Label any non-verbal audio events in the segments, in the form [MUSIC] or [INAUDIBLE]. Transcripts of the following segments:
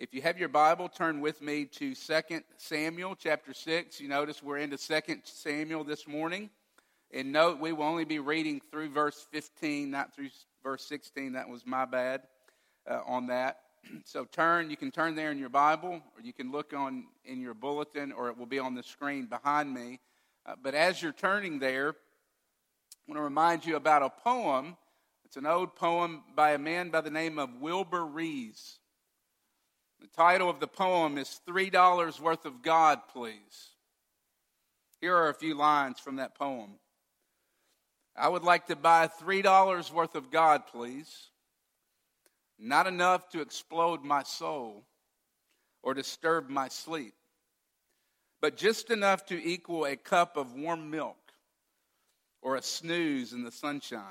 If you have your Bible, turn with me to 2 Samuel chapter 6. You notice we're into 2 Samuel this morning. And note, we will only be reading through verse 15, not through verse 16. That was my bad uh, on that. [CLEARS THROAT] So turn, you can turn there in your Bible, or you can look on in your bulletin, or it will be on the screen behind me. Uh, but as you're turning there, I want to remind you about a poem. It's an old poem by a man by the name of Wilbur Rees. The title of the poem is $3 Worth of God, Please. Here are a few lines from that poem. I would like to buy $3 worth of God, please. Not enough to explode my soul or disturb my sleep, but just enough to equal a cup of warm milk or a snooze in the sunshine.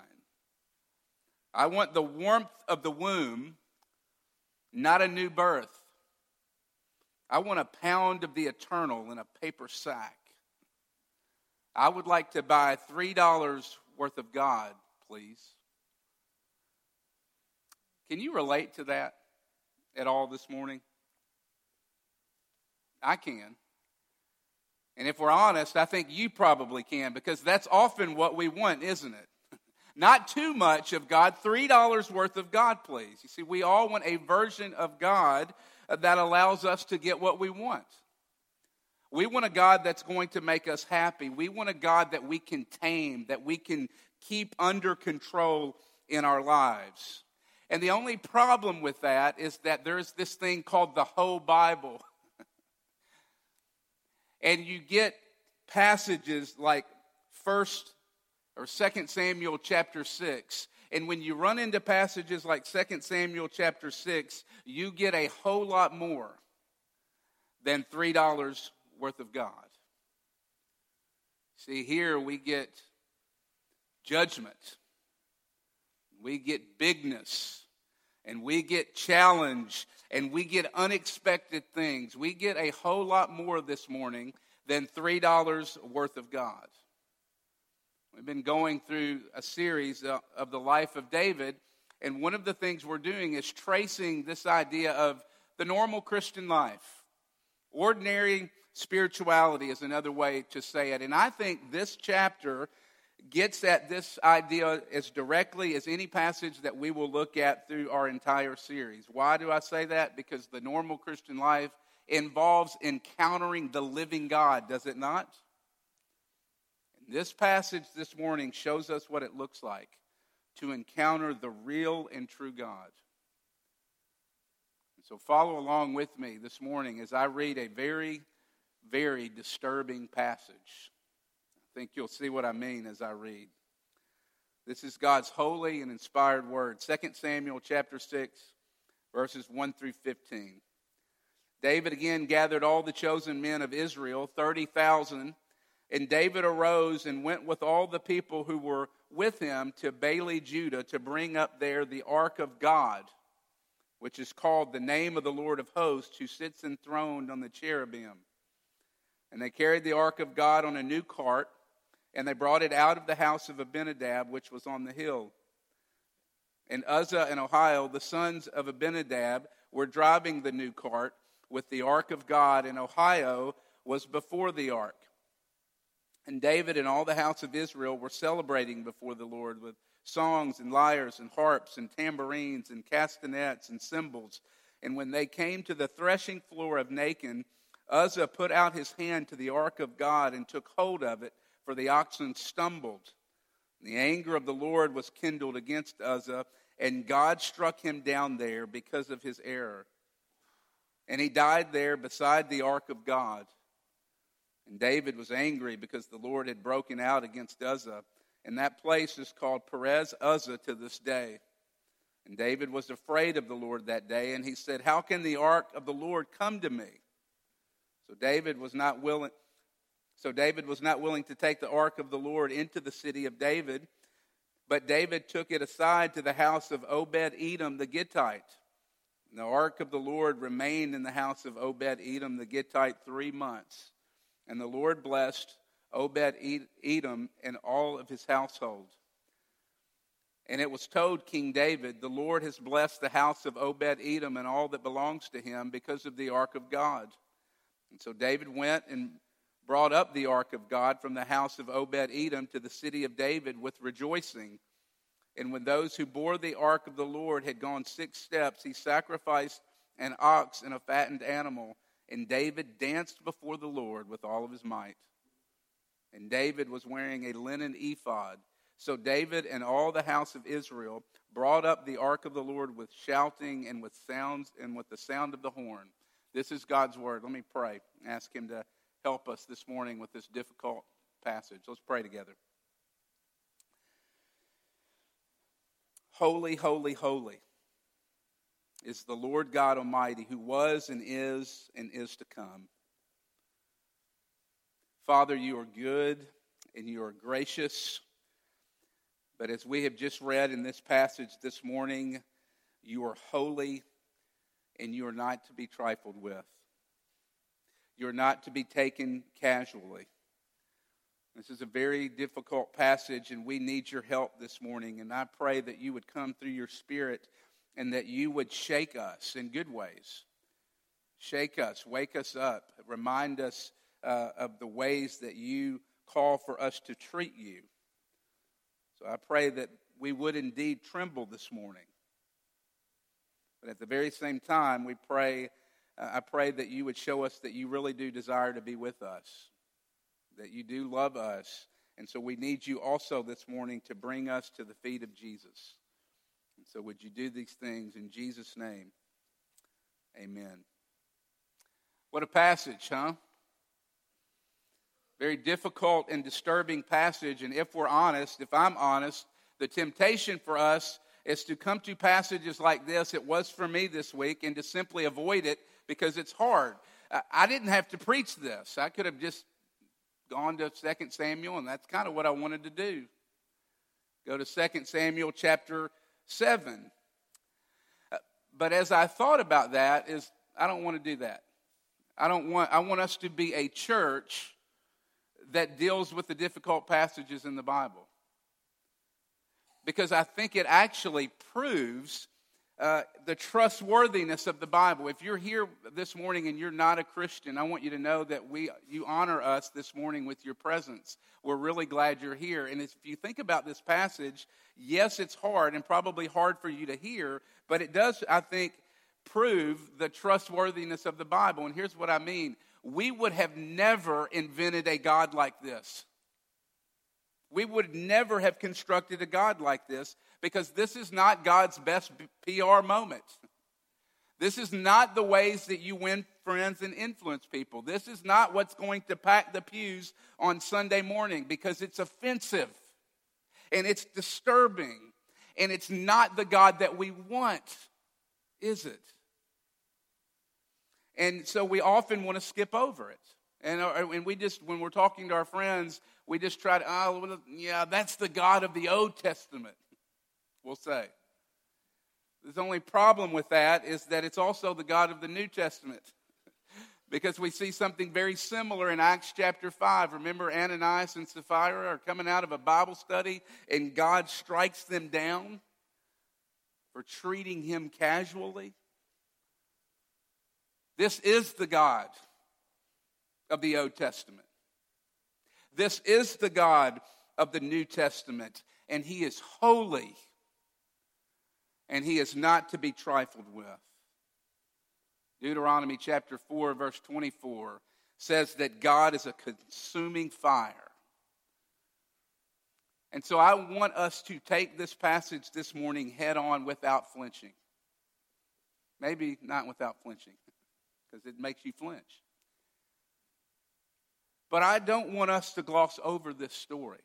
I want the warmth of the womb, not a new birth. I want a pound of the eternal in a paper sack. I would like to buy $3 worth of God, please. Can you relate to that at all this morning? I can. And if we're honest, I think you probably can because that's often what we want, isn't it? [LAUGHS] Not too much of God, $3 worth of God, please. You see, we all want a version of God that allows us to get what we want. We want a God that's going to make us happy. We want a God that we can tame, that we can keep under control in our lives. And the only problem with that is that there's this thing called the whole Bible. [LAUGHS] and you get passages like first or second Samuel chapter 6 and when you run into passages like 2 Samuel chapter 6, you get a whole lot more than $3 worth of God. See, here we get judgment, we get bigness, and we get challenge, and we get unexpected things. We get a whole lot more this morning than $3 worth of God. We've been going through a series uh, of the life of David, and one of the things we're doing is tracing this idea of the normal Christian life. Ordinary spirituality is another way to say it. And I think this chapter gets at this idea as directly as any passage that we will look at through our entire series. Why do I say that? Because the normal Christian life involves encountering the living God, does it not? This passage this morning shows us what it looks like to encounter the real and true God. So follow along with me this morning as I read a very, very disturbing passage. I think you'll see what I mean as I read. This is God's holy and inspired word. 2 Samuel chapter 6, verses 1 through 15. David again gathered all the chosen men of Israel, 30,000 and David arose and went with all the people who were with him to Baale-judah, to bring up there the ark of God, which is called the name of the Lord of hosts, who sits enthroned on the cherubim. And they carried the ark of God on a new cart, and they brought it out of the house of Abinadab, which was on the hill. And Uzzah and Ahio, the sons of Abinadab, were driving the new cart with the ark of God, and Ahio was before the ark. And David and all the house of Israel were celebrating before the Lord with songs and lyres and harps and tambourines and castanets and cymbals. And when they came to the threshing floor of Nacon, Uzzah put out his hand to the ark of God and took hold of it, for the oxen stumbled. The anger of the Lord was kindled against Uzzah, and God struck him down there because of his error. And he died there beside the ark of God. And David was angry because the Lord had broken out against Uzzah. And that place is called Perez Uzzah to this day. And David was afraid of the Lord that day, and he said, How can the ark of the Lord come to me? So David was not willing. So David was not willing to take the ark of the Lord into the city of David, but David took it aside to the house of Obed Edom the Gittite. And the ark of the Lord remained in the house of Obed Edom the Gittite three months. And the Lord blessed Obed Edom and all of his household. And it was told King David, The Lord has blessed the house of Obed Edom and all that belongs to him because of the ark of God. And so David went and brought up the ark of God from the house of Obed Edom to the city of David with rejoicing. And when those who bore the ark of the Lord had gone six steps, he sacrificed an ox and a fattened animal. And David danced before the Lord with all of his might. And David was wearing a linen ephod. So David and all the house of Israel brought up the ark of the Lord with shouting and with sounds and with the sound of the horn. This is God's word. Let me pray. Ask him to help us this morning with this difficult passage. Let's pray together. Holy, holy, holy is the Lord God Almighty who was and is and is to come. Father, you are good and you are gracious. But as we have just read in this passage this morning, you are holy and you are not to be trifled with. You're not to be taken casually. This is a very difficult passage, and we need your help this morning. And I pray that you would come through your spirit and that you would shake us in good ways. Shake us, wake us up, remind us uh, of the ways that you call for us to treat you so I pray that we would indeed tremble this morning. But at the very same time, we pray, uh, I pray that you would show us that you really do desire to be with us, that you do love us. And so we need you also this morning to bring us to the feet of Jesus. So would you do these things in Jesus' name? Amen. What a passage, huh? very difficult and disturbing passage. And if we're honest, if I'm honest, the temptation for us is to come to passages like this. It was for me this week, and to simply avoid it because it's hard. I didn't have to preach this. I could have just gone to 2 Samuel, and that's kind of what I wanted to do. Go to 2 Samuel chapter 7. Uh, but as I thought about that, is I don't want to do that. I don't want I want us to be a church that deals with the difficult passages in the Bible. Because I think it actually proves uh, the trustworthiness of the Bible. If you're here this morning and you're not a Christian, I want you to know that we, you honor us this morning with your presence. We're really glad you're here. And if you think about this passage, yes, it's hard and probably hard for you to hear, but it does, I think, prove the trustworthiness of the Bible. And here's what I mean we would have never invented a God like this. We would never have constructed a God like this because this is not God's best PR moment. This is not the ways that you win friends and influence people. This is not what's going to pack the pews on Sunday morning because it's offensive and it's disturbing and it's not the God that we want, is it? And so we often want to skip over it. And, uh, and we just, when we're talking to our friends, we just try to, oh, yeah, that's the God of the Old Testament, we'll say. The only problem with that is that it's also the God of the New Testament. [LAUGHS] because we see something very similar in Acts chapter 5. Remember, Ananias and Sapphira are coming out of a Bible study, and God strikes them down for treating him casually. This is the God of the Old Testament. This is the God of the New Testament, and He is holy, and He is not to be trifled with. Deuteronomy chapter 4, verse 24 says that God is a consuming fire. And so I want us to take this passage this morning head on without flinching. Maybe not without flinching because it makes you flinch. But I don't want us to gloss over this story.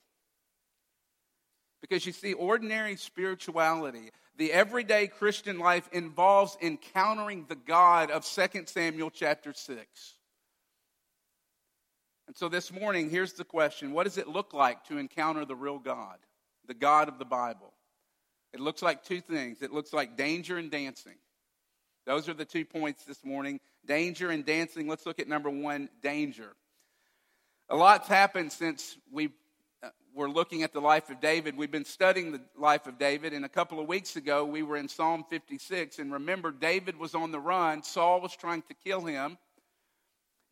Because you see, ordinary spirituality, the everyday Christian life involves encountering the God of 2 Samuel chapter 6. And so this morning, here's the question What does it look like to encounter the real God, the God of the Bible? It looks like two things it looks like danger and dancing. Those are the two points this morning danger and dancing. Let's look at number one danger. A lot's happened since we we're looking at the life of David. We've been studying the life of David, and a couple of weeks ago we were in Psalm 56. And remember, David was on the run, Saul was trying to kill him.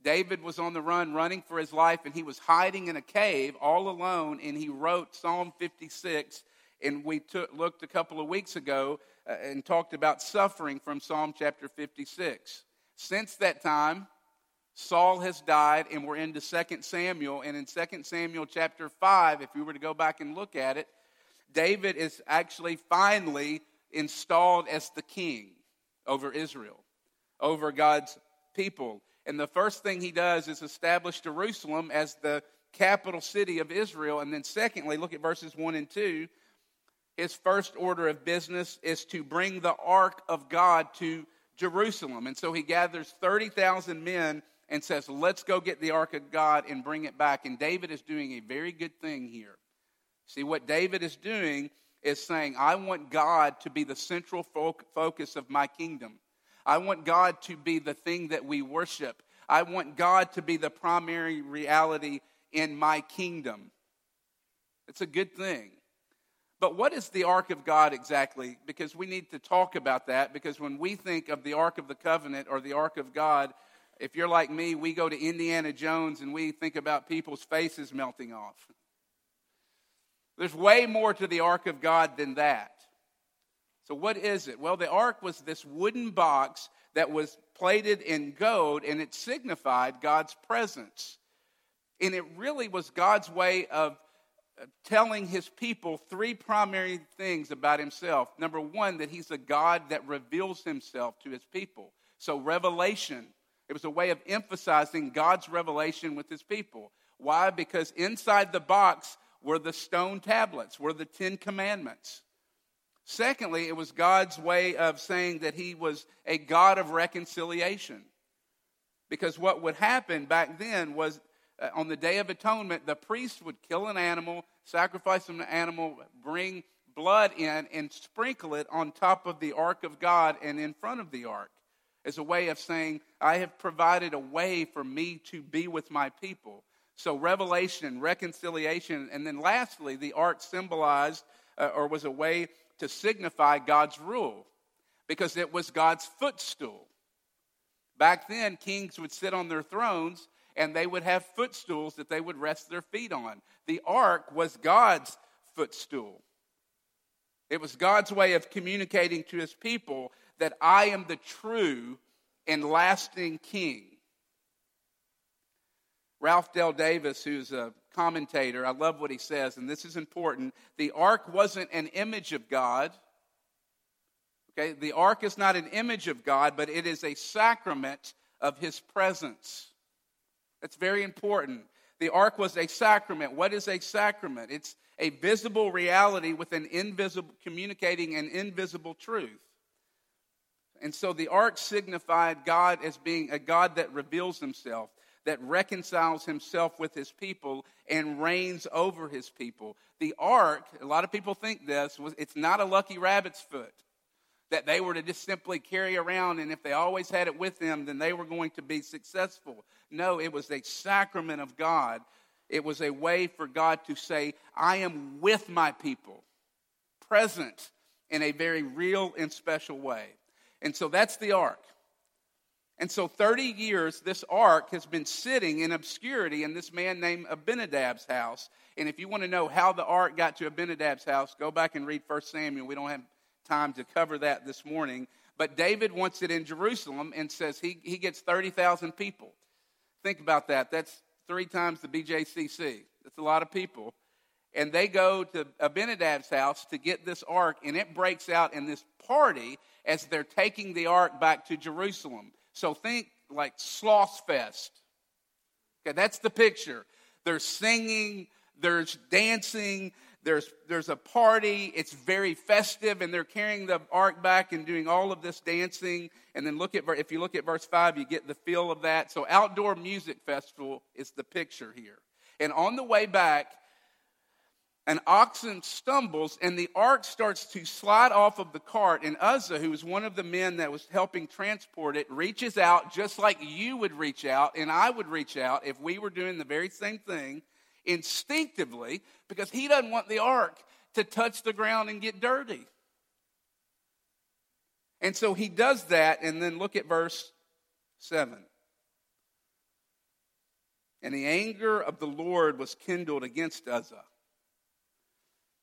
David was on the run, running for his life, and he was hiding in a cave all alone. And he wrote Psalm 56. And we took, looked a couple of weeks ago uh, and talked about suffering from Psalm chapter 56. Since that time, Saul has died, and we're into 2 Samuel. And in 2 Samuel chapter 5, if you were to go back and look at it, David is actually finally installed as the king over Israel, over God's people. And the first thing he does is establish Jerusalem as the capital city of Israel. And then, secondly, look at verses 1 and 2. His first order of business is to bring the ark of God to Jerusalem. And so he gathers 30,000 men and says, Let's go get the ark of God and bring it back. And David is doing a very good thing here. See, what David is doing is saying, I want God to be the central focus of my kingdom. I want God to be the thing that we worship. I want God to be the primary reality in my kingdom. It's a good thing. But what is the Ark of God exactly? Because we need to talk about that. Because when we think of the Ark of the Covenant or the Ark of God, if you're like me, we go to Indiana Jones and we think about people's faces melting off. There's way more to the Ark of God than that. So, what is it? Well, the ark was this wooden box that was plated in gold, and it signified God's presence. And it really was God's way of uh, telling his people three primary things about himself. Number one, that he's a God that reveals himself to his people. So, revelation, it was a way of emphasizing God's revelation with his people. Why? Because inside the box were the stone tablets, were the Ten Commandments. Secondly, it was God's way of saying that He was a God of reconciliation. Because what would happen back then was uh, on the Day of Atonement, the priest would kill an animal, sacrifice an animal, bring blood in, and sprinkle it on top of the ark of God and in front of the ark as a way of saying, I have provided a way for me to be with my people. So, revelation, reconciliation, and then lastly, the ark symbolized uh, or was a way to signify God's rule because it was God's footstool. Back then, kings would sit on their thrones and they would have footstools that they would rest their feet on. The ark was God's footstool. It was God's way of communicating to his people that I am the true and lasting king. Ralph Dale Davis, who's a commentator, I love what he says, and this is important. The ark wasn't an image of God. Okay, the ark is not an image of God, but it is a sacrament of his presence. That's very important. The ark was a sacrament. What is a sacrament? It's a visible reality with an invisible communicating an invisible truth. And so the ark signified God as being a God that reveals himself that reconciles himself with his people and reigns over his people. The ark, a lot of people think this, was it's not a lucky rabbit's foot that they were to just simply carry around and if they always had it with them then they were going to be successful. No, it was a sacrament of God. It was a way for God to say, I am with my people, present in a very real and special way. And so that's the ark. And so, 30 years, this ark has been sitting in obscurity in this man named Abinadab's house. And if you want to know how the ark got to Abinadab's house, go back and read 1 Samuel. We don't have time to cover that this morning. But David wants it in Jerusalem and says he, he gets 30,000 people. Think about that. That's three times the BJCC. That's a lot of people. And they go to Abinadab's house to get this ark, and it breaks out in this party as they're taking the ark back to Jerusalem. So think like Sloss Fest. Okay, that's the picture. There's singing, there's dancing, there's, there's a party. It's very festive, and they're carrying the ark back and doing all of this dancing. And then look at if you look at verse five, you get the feel of that. So outdoor music festival is the picture here. And on the way back, an oxen stumbles and the ark starts to slide off of the cart. And Uzzah, who was one of the men that was helping transport it, reaches out just like you would reach out and I would reach out if we were doing the very same thing. instinctively because he doesn't want the ark to touch the ground and get dirty. And so he does that, and then look at verse 7. And the anger of the Lord was kindled against Uzzah.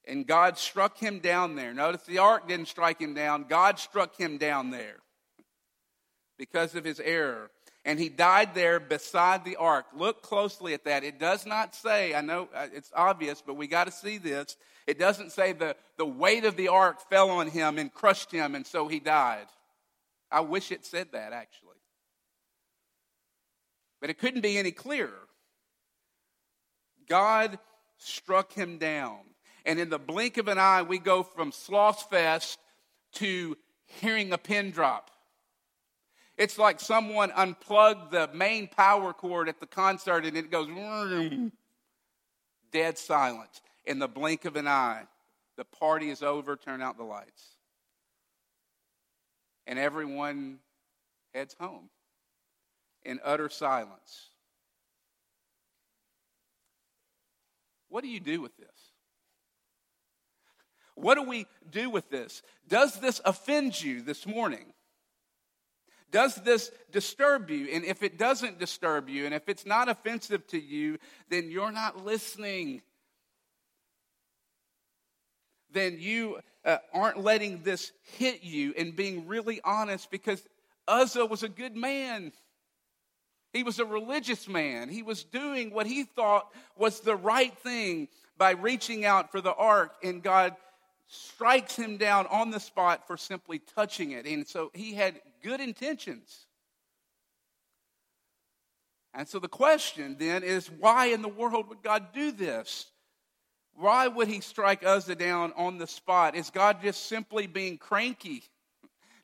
And God struck him down there. Notice the ark didn't strike him down, God struck him down there because of his error. And he died there beside the ark. Look closely at that. It does not say, I know uh, it's obvious, but we got to see this. It doesn't say the, the weight of the ark fell on him and crushed him, and so he died. I wish it said that, actually. But it couldn't be any clearer. God struck him down. And in the blink of an eye, we go from Sloss Fest to hearing a pin drop. It's like someone unplugged the main power cord at the concert and it goes [LAUGHS] dead silent. In the blink of an eye, the party is over, turn out the lights. And everyone heads home in utter silence. What do you do with this? What do we do with this? Does this offend you this morning? Does this disturb you? And if it doesn't disturb you, and if it's not offensive to you, then you're not listening. Then you uh, aren't letting this hit you and being really honest because Uzzah was a good man. He was a religious man. He was doing what he thought was the right thing by reaching out for the ark, and God strikes him down on the spot for simply touching it. And so he had good intentions. And so the question then is why in the world would God do this? Why would he strike Uzzah down on the spot? Is God just simply being cranky?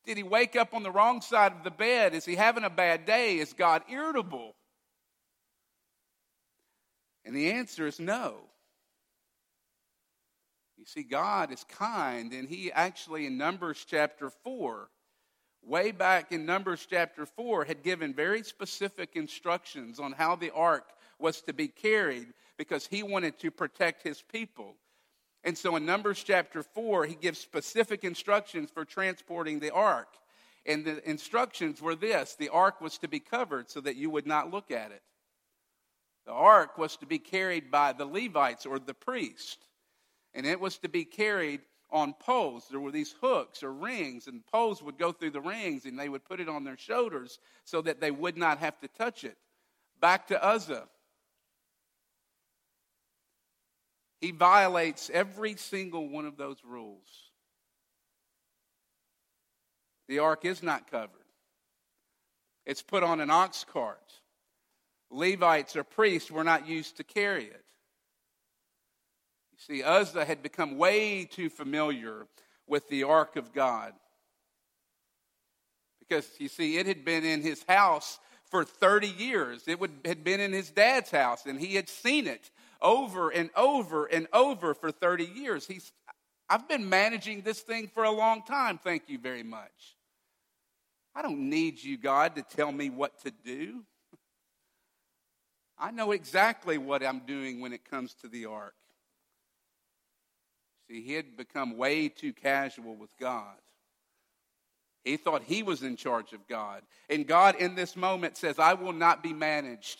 Did he wake up on the wrong side of the bed? Is he having a bad day? Is God irritable? And the answer is no. You see, God is kind, and He actually, in Numbers chapter 4, way back in Numbers chapter 4, had given very specific instructions on how the ark was to be carried because He wanted to protect His people. And so in Numbers chapter 4, He gives specific instructions for transporting the ark. And the instructions were this the ark was to be covered so that you would not look at it. The ark was to be carried by the Levites or the priest and it was to be carried on poles. There were these hooks or rings, and poles would go through the rings, and they would put it on their shoulders so that they would not have to touch it. Back to Uzzah. He violates every single one of those rules. The ark is not covered, it's put on an ox cart. Levites or priests were not used to carry it. You see, Uzzah had become way too familiar with the ark of God. Because, you see, it had been in his house for 30 years. It would, had been in his dad's house, and he had seen it over and over and over for 30 years. He's, I've been managing this thing for a long time, thank you very much. I don't need you, God, to tell me what to do. [LAUGHS] I know exactly what I'm doing when it comes to the ark. See, he had become way too casual with God. He thought he was in charge of God. And God, in this moment, says, I will not be managed.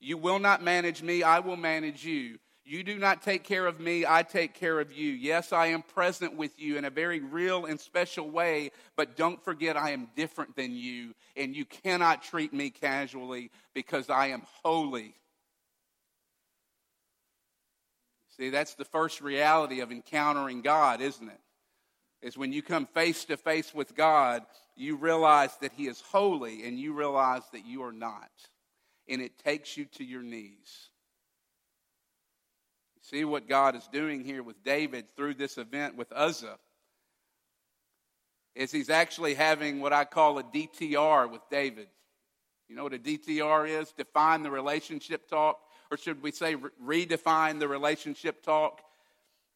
You will not manage me, I will manage you. You do not take care of me, I take care of you. Yes, I am present with you in a very real and special way, but don't forget I am different than you, and you cannot treat me casually because I am holy See, that's the first reality of encountering God, isn't it? Is when you come face to face with God, you realize that He is holy and you realize that you are not. And it takes you to your knees. See what God is doing here with David through this event with Uzzah is he's actually having what I call a DTR with David. You know what a DTR is? Define the relationship talk or should we say re- redefine the relationship talk?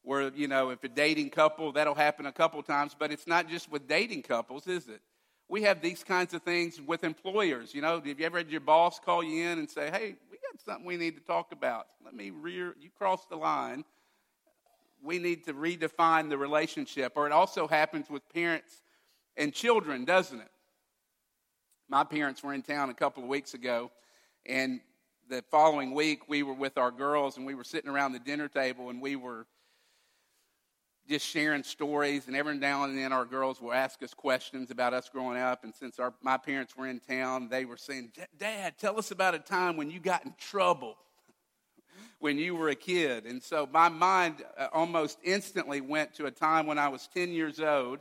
Where, you know, if a dating couple, that'll happen a couple times, but it's not just with dating couples, is it? We have these kinds of things with employers. You know, have you ever had your boss call you in and say, hey, we got something we need to talk about. Let me rear, you crossed the line. We need to redefine the relationship. Or it also happens with parents and children, doesn't it? My parents were in town a couple of weeks ago, and the following week we were with our girls and we were sitting around the dinner table and we were just sharing stories, and every now and then our girls will ask us questions about us growing up. And since our, my parents were in town, they were saying, Dad, tell us about a time when you got in trouble [LAUGHS] when you were a kid. And so my mind uh, almost instantly went to a time when I was 10 years old.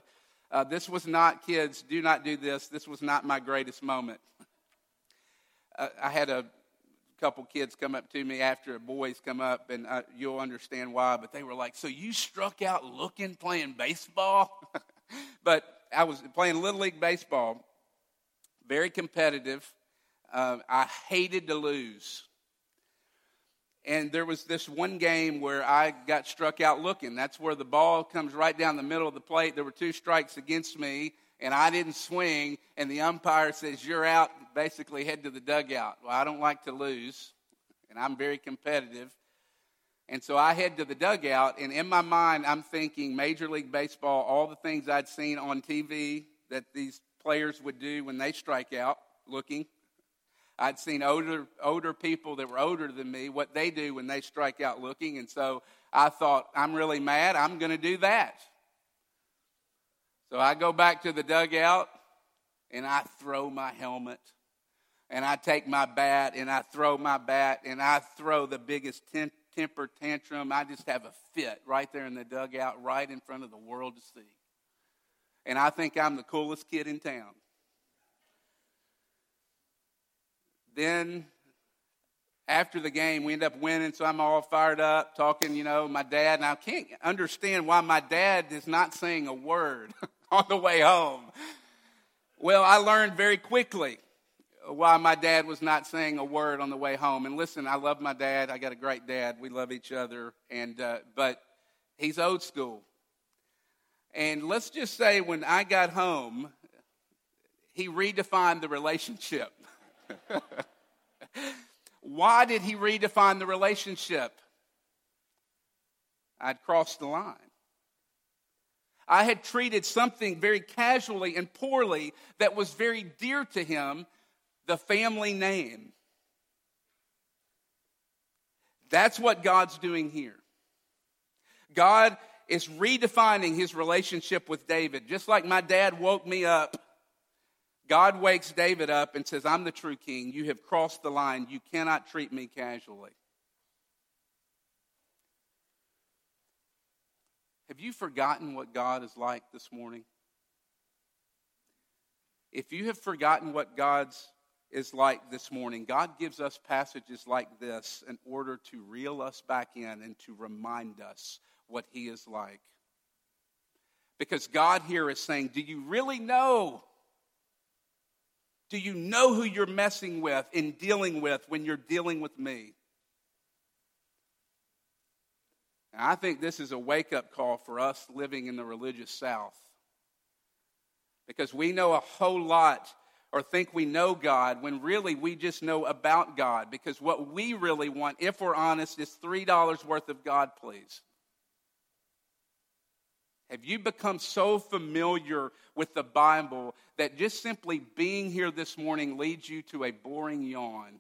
Uh, this was not, kids, do not do this. This was not my greatest moment. [LAUGHS] Uh, I had a couple kids come up to me after boys come up, and uh, you'll understand why. But they were like, "So you struck out looking playing baseball?" [LAUGHS] but I was playing little league baseball, very competitive. Uh, I hated to lose. And there was this one game where I got struck out looking. That's where the ball comes right down the middle of the plate. There were two strikes against me, and I didn't swing, and the umpire says, You're out, basically head to the dugout. Well, I don't like to lose, and I'm very competitive. And so I head to the dugout, and in my mind, I'm thinking Major League Baseball, all the things I'd seen on TV that these players would do when they strike out looking. I'd seen older, older people that were older than me, what they do when they strike out looking. And so I thought, I'm really mad. I'm going to do that. So I go back to the dugout and I throw my helmet and I take my bat and I throw my bat and I throw the biggest ten- temper tantrum. I just have a fit right there in the dugout, right in front of the world to see. And I think I'm the coolest kid in town. Then after the game, we end up winning, so I'm all fired up, talking, you know, my dad. And I can't understand why my dad is not saying a word. [LAUGHS] [LAUGHS] on the way home. Well, I learned very quickly why my dad was not saying a word on the way home. And listen, I love my dad. I got a great dad. We love each other. And uh, but he's old school. And let's just say when I got home, he redefined the relationship. [LAUGHS] Why did he redefine the relationship? I'd crossed the line. I had treated something very casually and poorly that was very dear to him the family name. That's what God's doing here. God is redefining his relationship with David. Just like my dad woke me up, God wakes David up and says, I'm the true king. You have crossed the line. You cannot treat me casually. Have you forgotten what God is like this morning? If you have forgotten what God's is like this morning, God gives us passages like this in order to reel us back in and to remind us what He is like. Because God here is saying, Do you really know? Do you know who you're messing with and dealing with when you're dealing with me? And I think this is a wake up call for us living in the religious South. Because we know a whole lot or think we know God when really we just know about God. Because what we really want, if we're honest, is $3 worth of God, please. Have you become so familiar with the Bible that just simply being here this morning leads you to a boring yawn?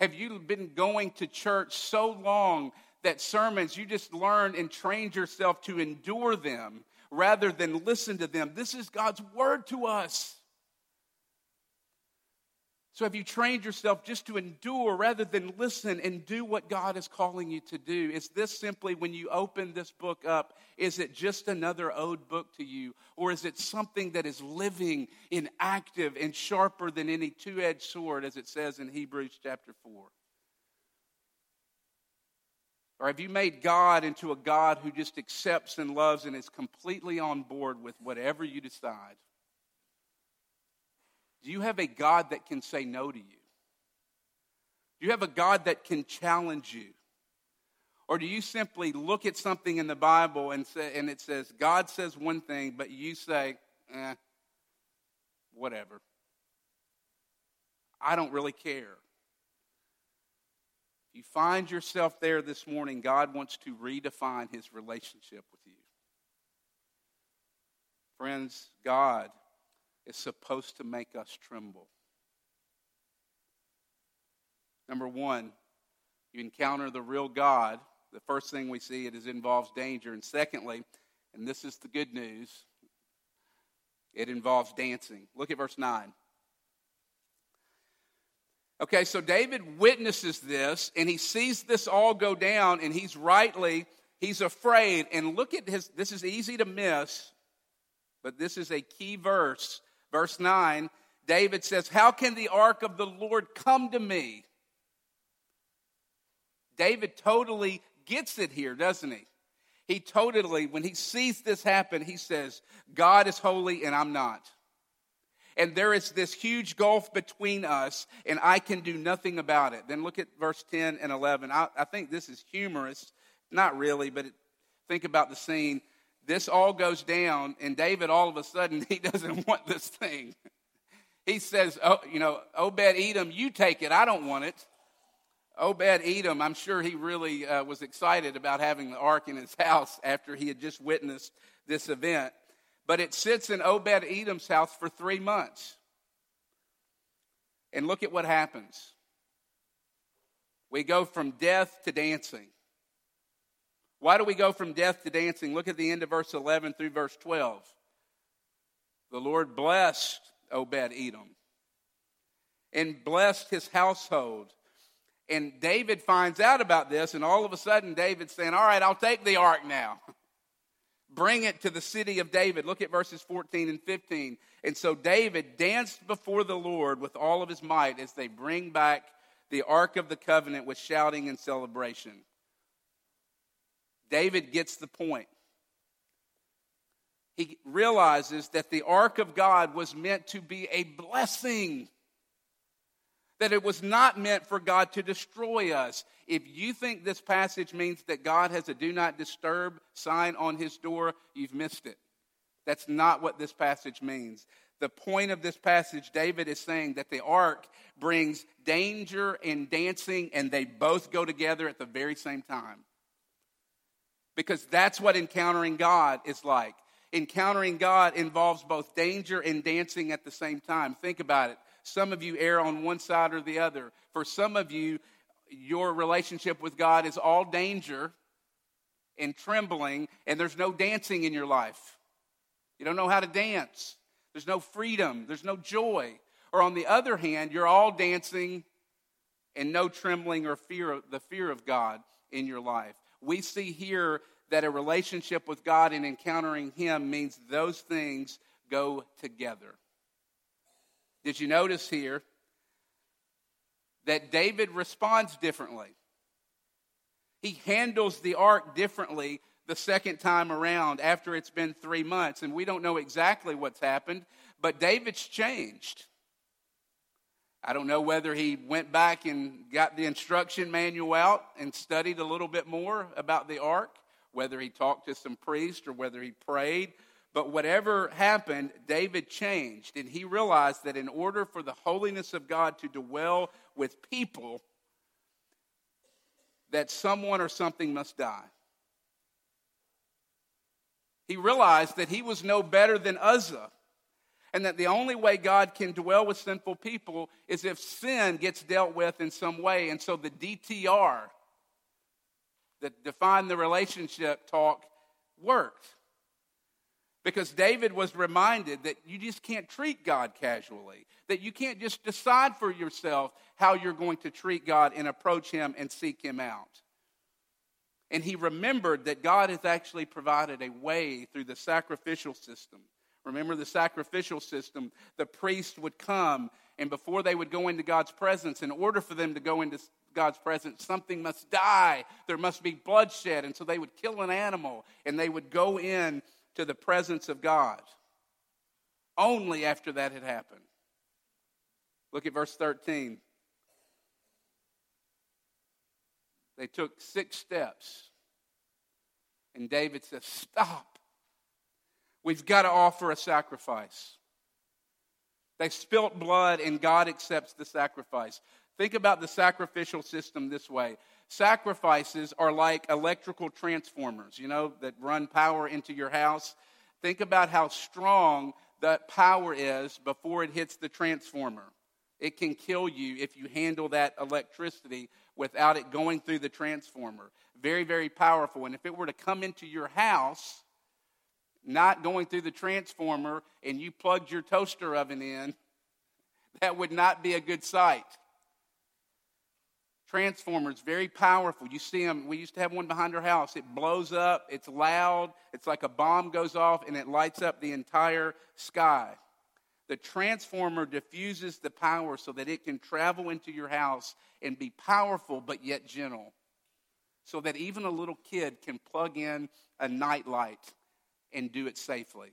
Have you been going to church so long that sermons you just learned and trained yourself to endure them rather than listen to them? This is God's word to us. So, have you trained yourself just to endure rather than listen and do what God is calling you to do? Is this simply when you open this book up, is it just another ode book to you? Or is it something that is living and active and sharper than any two edged sword, as it says in Hebrews chapter 4? Or have you made God into a God who just accepts and loves and is completely on board with whatever you decide? Do you have a God that can say no to you? Do you have a God that can challenge you? Or do you simply look at something in the Bible and, say, and it says, God says one thing, but you say, eh, whatever. I don't really care. If you find yourself there this morning, God wants to redefine his relationship with you. Friends, God is supposed to make us tremble. Number one, you encounter the real God. The first thing we see it is involves danger. And secondly, and this is the good news, it involves dancing. Look at verse 9. Okay, so David witnesses this and he sees this all go down and he's rightly he's afraid and look at his this is easy to miss but this is a key verse. Verse 9, David says, How can the ark of the Lord come to me? David totally gets it here, doesn't he? He totally, when he sees this happen, he says, God is holy and I'm not. And there is this huge gulf between us, and I can do nothing about it. Then look at verse 10 and 11. I, I think this is humorous. Not really, but it, think about the scene this all goes down, and David all of a sudden [LAUGHS] he doesn't want this thing. He says, oh, you know, Obed Edom, you take it. I don't want it. Obed Edom, I'm sure he really uh, was excited about having the ark in his [LAUGHS] house after he had just witnessed this event. But it sits in Obed Edom's house for three months. And look at what happens. We go from death to dancing. Why do we go from death to dancing? Look at the end of verse 11 through verse 12. The Lord blessed Obed Edom and blessed his household. And David finds out about this, and all of a sudden, David's saying, All right, I'll take the ark now. [LAUGHS] Bring it to the city of David. Look at verses 14 and 15. And so David danced before the Lord with all of his might as they bring back the ark of the covenant with shouting and celebration. David gets the point. He realizes that the ark of God was meant to be a blessing, that it was not meant for God to destroy us. If you think this passage means that God has a do not disturb sign on his door, you've missed it. That's not what this passage means. The point of this passage, David is saying that the ark brings danger and dancing, and they both go together at the very same time because that's what encountering God is like. Encountering God involves both danger and dancing at the same time. Think about it. Some of you err on one side or the other. For some of you, your relationship with God is all danger and trembling, and there's no dancing in your life. You don't know how to dance. There's no freedom. There's no joy. Or on the other hand, you're all dancing and no trembling or fear the fear of God in your life we see here that a relationship with God and encountering Him means those things go together. Did you notice here that David responds differently? He handles the ark differently the second time around after it's been three months. And we don't know exactly what's happened, but David's changed. I don't know whether he went back and got the instruction manual out and studied a little bit more about the ark, whether he talked to some priest or whether he prayed. But whatever happened, David changed, and he realized that in order for the holiness of God to dwell with people, that someone or something must die. He realized that he was no better than Uzzah and that the only way God can dwell with sinful people is if sin gets dealt with in some way. And so the DTR, that define the relationship talk, worked. Because David was reminded that you just can't treat God casually, that you can't just decide for yourself how you're going to treat God and approach Him and seek Him out. And he remembered that God has actually provided a way through the sacrificial system Remember the sacrificial system. The priest would come, and before they would go into God's presence, in order for them to go into God's presence, something must die. There must be bloodshed. And so they would kill an animal, and they would go in to the presence of God. Only after that had happened. Look at verse 13. They took six steps. And David says, Stop. We've got to offer a sacrifice. They spilt blood, and God accepts the sacrifice. Think about the sacrificial system this way sacrifices are like electrical transformers, you know, that run power into your house. Think about how strong that power is before it hits the transformer. It can kill you if you handle that electricity without it going through the transformer. Very, very powerful. And if it were to come into your house, not going through the transformer, and you plugged your toaster oven in, [LAUGHS] that would not be a good sight. Transformers, very powerful. You see them, we used to have one behind our house. It blows up, it's loud, it's like a bomb goes off, and it lights up the entire sky. The transformer diffuses the power so that it can travel into your house and be powerful but yet gentle. So that even a little kid can plug in a nightlight and do it safely.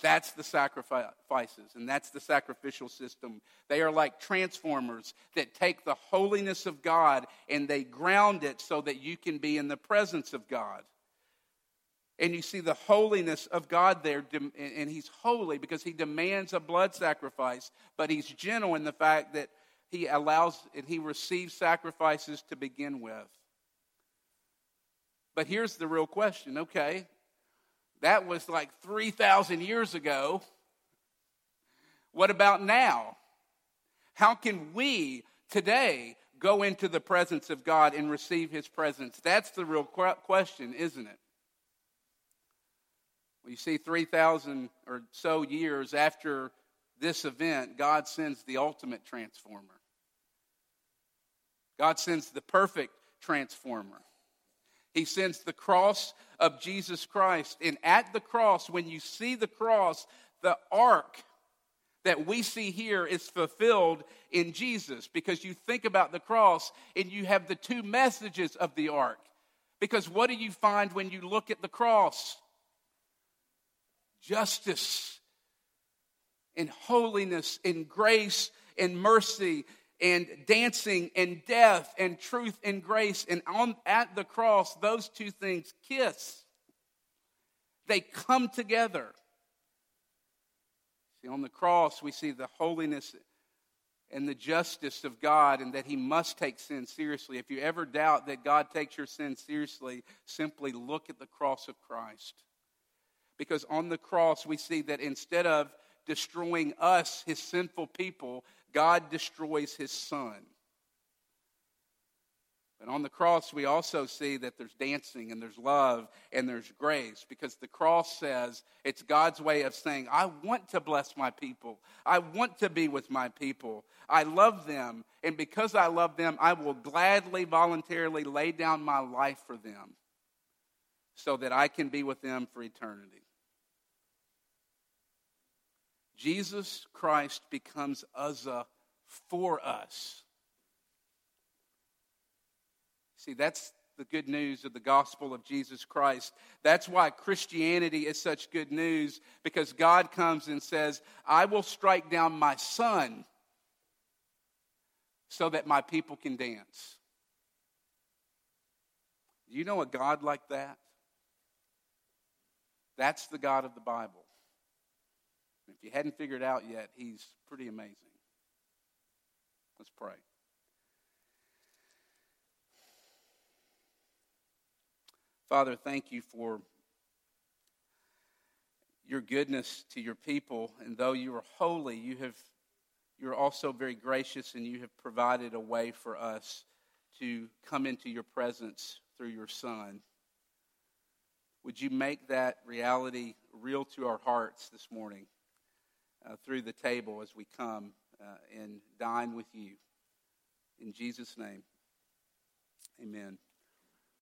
That's the sacrifices, and that's the sacrificial system. They are like transformers that take the holiness of God and they ground it so that you can be in the presence of God. And you see the holiness of God there, and He's holy because He demands a blood sacrifice, but He's gentle in the fact that He allows and He receives sacrifices to begin with. But here's the real question okay, that was like 3,000 years ago. What about now? How can we today go into the presence of God and receive His presence? That's the real question, isn't it? Well, you see, 3,000 or so years after this event, God sends the ultimate transformer. God sends the perfect transformer. He sends the cross of Jesus Christ. And at the cross, when you see the cross, the ark that we see here is fulfilled in Jesus because you think about the cross and you have the two messages of the ark. Because what do you find when you look at the cross? justice and holiness and grace and mercy and dancing and death and truth and grace. And on, at the cross, those two things kiss. They come together. See, on the cross, we see the holiness and the justice of God and that He must take sin seriously. If you ever doubt that God takes your sin seriously, simply look at the cross of Christ because on the cross we see that instead of destroying us, his sinful people, God destroys his son. But on the cross, we also see that there's dancing and there's love and there's grace because the cross says it's God's way of saying, I want to bless my people. I want to be with my people. I love them. And because I love them, I will gladly, voluntarily lay down my life for them so that I can be with them for eternity. Jesus Christ becomes Uzzah for us. See, that's the good news of the gospel of Jesus Christ. That's why Christianity is such good news because God comes and says, I will strike down my son so that my people can dance. You know a God like that? That's the God of the Bible. If you hadn't figured out yet, he's pretty amazing. Let's pray. Father, thank you for your goodness to your people. And though you are holy, you have you're also very gracious and you have provided a way for us to come into your presence through your Son. Would you make that reality real to our hearts this morning? Uh, through the table as we come uh, and dine with you. In Jesus' name, amen.